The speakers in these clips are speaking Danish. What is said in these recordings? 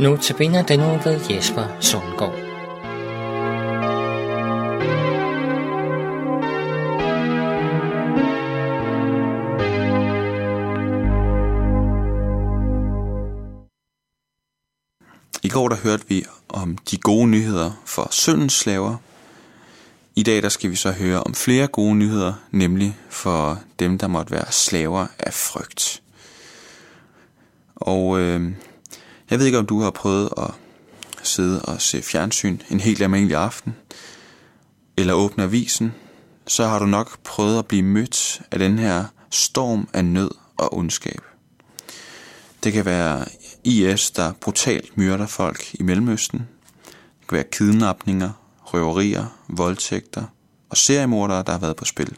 Nu tabiner den nu ved Jesper Sundgaard. I går der hørte vi om de gode nyheder for syndens slaver. I dag der skal vi så høre om flere gode nyheder, nemlig for dem, der måtte være slaver af frygt. Og øh, jeg ved ikke, om du har prøvet at sidde og se fjernsyn en helt almindelig aften, eller åbne avisen, så har du nok prøvet at blive mødt af den her storm af nød og ondskab. Det kan være IS, der brutalt myrder folk i Mellemøsten. Det kan være kidnapninger, røverier, voldtægter og seriemordere, der har været på spil.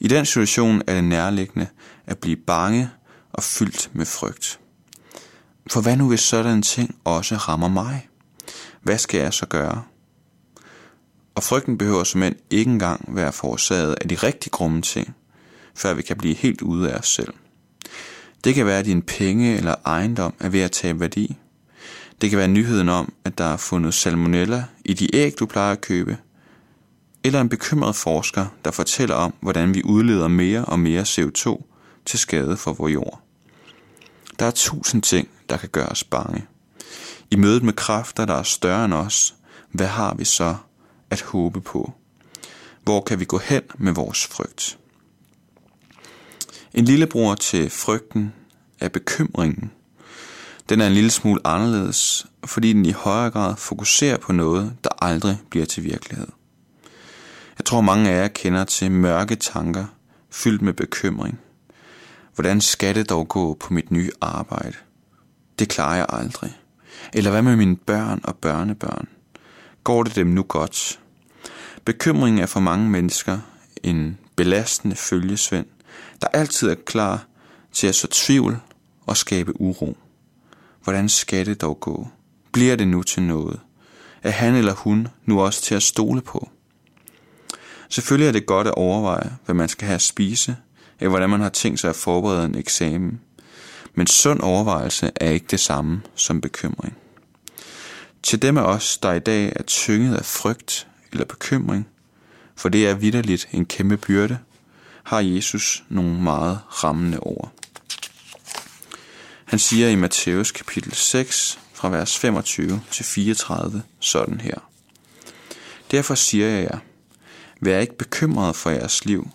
I den situation er det nærliggende at blive bange og fyldt med frygt. For hvad nu hvis sådan en ting også rammer mig? Hvad skal jeg så gøre? Og frygten behøver som ikke engang være forårsaget af de rigtig grumme ting, før vi kan blive helt ude af os selv. Det kan være, at din penge eller ejendom er ved at tabe værdi. Det kan være nyheden om, at der er fundet salmonella i de æg, du plejer at købe. Eller en bekymret forsker, der fortæller om, hvordan vi udleder mere og mere CO2 til skade for vores jord. Der er tusind ting, der kan gøre os bange. I mødet med kræfter, der er større end os, hvad har vi så at håbe på? Hvor kan vi gå hen med vores frygt? En lillebror til frygten er bekymringen. Den er en lille smule anderledes, fordi den i højere grad fokuserer på noget, der aldrig bliver til virkelighed. Jeg tror mange af jer kender til mørke tanker, fyldt med bekymring. Hvordan skal det dog gå på mit nye arbejde? Det klarer jeg aldrig. Eller hvad med mine børn og børnebørn? Går det dem nu godt? Bekymringen er for mange mennesker en belastende følgesvend, der altid er klar til at så tvivl og skabe uro. Hvordan skal det dog gå? Bliver det nu til noget? Er han eller hun nu også til at stole på? Selvfølgelig er det godt at overveje, hvad man skal have at spise, eller hvordan man har tænkt sig at forberede en eksamen. Men sund overvejelse er ikke det samme som bekymring. Til dem af os, der i dag er tynget af frygt eller bekymring, for det er vidderligt en kæmpe byrde, har Jesus nogle meget rammende ord. Han siger i Matthæus kapitel 6, fra vers 25 til 34, sådan her. Derfor siger jeg jer, vær ikke bekymret for jeres liv,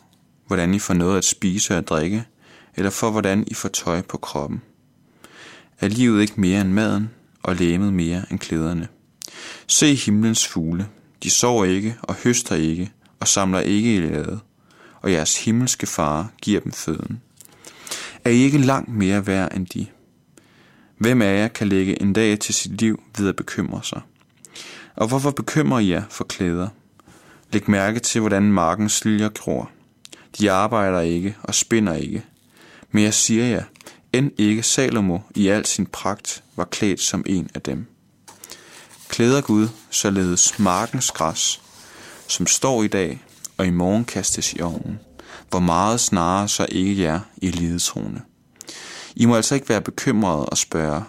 hvordan I får noget at spise og drikke, eller for hvordan I får tøj på kroppen. Er livet ikke mere end maden, og læmet mere end klæderne? Se himlens fugle, de sover ikke og høster ikke, og samler ikke i lade, og jeres himmelske far giver dem føden. Er I ikke langt mere værd end de? Hvem af jer kan lægge en dag til sit liv ved at bekymre sig? Og hvorfor bekymrer I jer for klæder? Læg mærke til, hvordan markens liljer gror. De arbejder ikke og spinder ikke. Men jeg siger jer, end ikke Salomo i al sin pragt var klædt som en af dem. Klæder Gud således markens græs, som står i dag og i morgen kastes i ovnen, hvor meget snarere så ikke jer i lidetroende. I må altså ikke være bekymrede og spørge,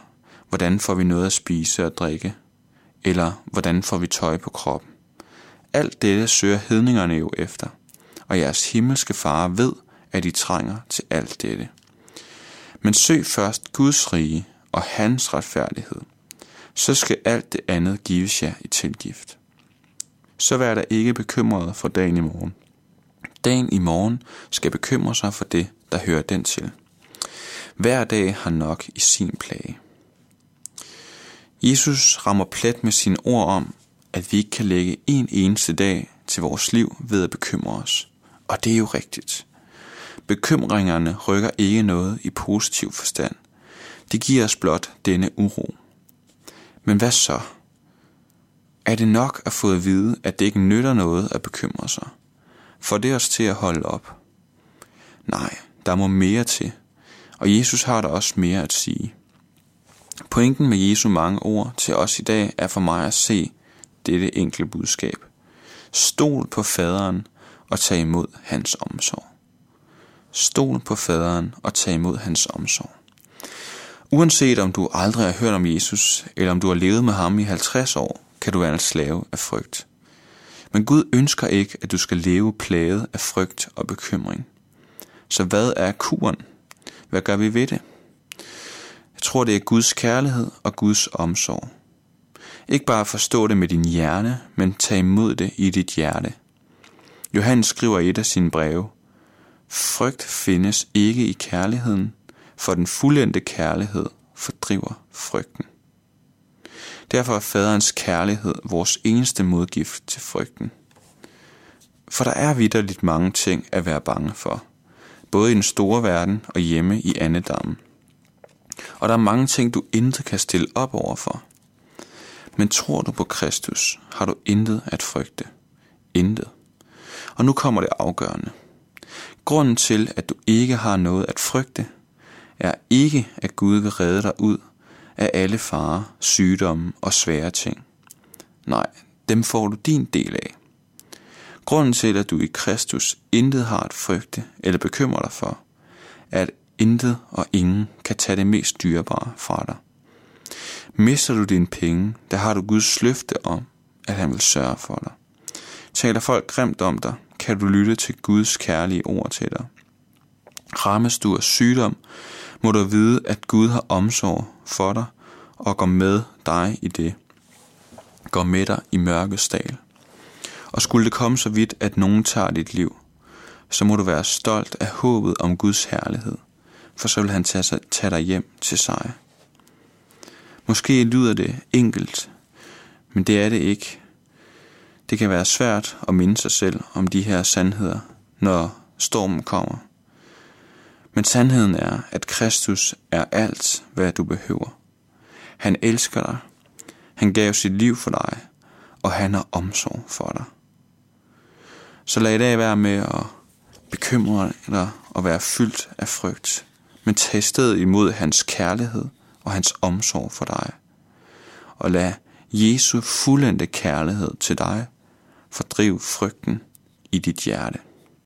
hvordan får vi noget at spise og drikke, eller hvordan får vi tøj på kroppen. Alt dette søger hedningerne jo efter, og jeres himmelske far ved, at I trænger til alt dette. Men søg først Guds rige og hans retfærdighed, så skal alt det andet gives jer i tilgift. Så vær der ikke bekymret for dagen i morgen. Dagen i morgen skal bekymre sig for det, der hører den til. Hver dag har nok i sin plage. Jesus rammer plet med sine ord om, at vi ikke kan lægge en eneste dag til vores liv ved at bekymre os. Og det er jo rigtigt. Bekymringerne rykker ikke noget i positiv forstand. De giver os blot denne uro. Men hvad så? Er det nok at få at vide, at det ikke nytter noget at bekymre sig? Får det os til at holde op? Nej, der må mere til. Og Jesus har der også mere at sige. Pointen med Jesu mange ord til os i dag er for mig at se dette enkle budskab. Stol på faderen og tag imod hans omsorg. Stol på faderen og tag imod hans omsorg. Uanset om du aldrig har hørt om Jesus, eller om du har levet med ham i 50 år, kan du være en slave af frygt. Men Gud ønsker ikke, at du skal leve plaget af frygt og bekymring. Så hvad er kuren? Hvad gør vi ved det? Jeg tror, det er Guds kærlighed og Guds omsorg. Ikke bare forstå det med din hjerne, men tag imod det i dit hjerte. Johannes skriver i et af sine breve, Frygt findes ikke i kærligheden, for den fuldendte kærlighed fordriver frygten. Derfor er faderens kærlighed vores eneste modgift til frygten. For der er vidderligt mange ting at være bange for, både i den store verden og hjemme i andedammen. Og der er mange ting, du intet kan stille op overfor. Men tror du på Kristus, har du intet at frygte. Intet. Og nu kommer det afgørende. Grunden til, at du ikke har noget at frygte, er ikke, at Gud vil redde dig ud af alle farer, sygdomme og svære ting. Nej, dem får du din del af. Grunden til, at du i Kristus intet har at frygte eller bekymre dig for, er, at intet og ingen kan tage det mest dyrebare fra dig. Mister du dine penge, der har du Guds løfte om, at han vil sørge for dig. Taler folk grimt om dig, kan du lytte til Guds kærlige ord til dig. Rammes du af sygdom, må du vide, at Gud har omsorg for dig og går med dig i det. Går med dig i mørkets dal. Og skulle det komme så vidt, at nogen tager dit liv, så må du være stolt af håbet om Guds herlighed, for så vil han tage, tage dig hjem til sig. Måske lyder det enkelt, men det er det ikke. Det kan være svært at minde sig selv om de her sandheder, når stormen kommer. Men sandheden er, at Kristus er alt, hvad du behøver. Han elsker dig. Han gav sit liv for dig, og han har omsorg for dig. Så lad i dag være med at bekymre dig og være fyldt af frygt, men tag stedet imod hans kærlighed og hans omsorg for dig. Og lad Jesu fuldendte kærlighed til dig Fordriv frygten i dit hjerte.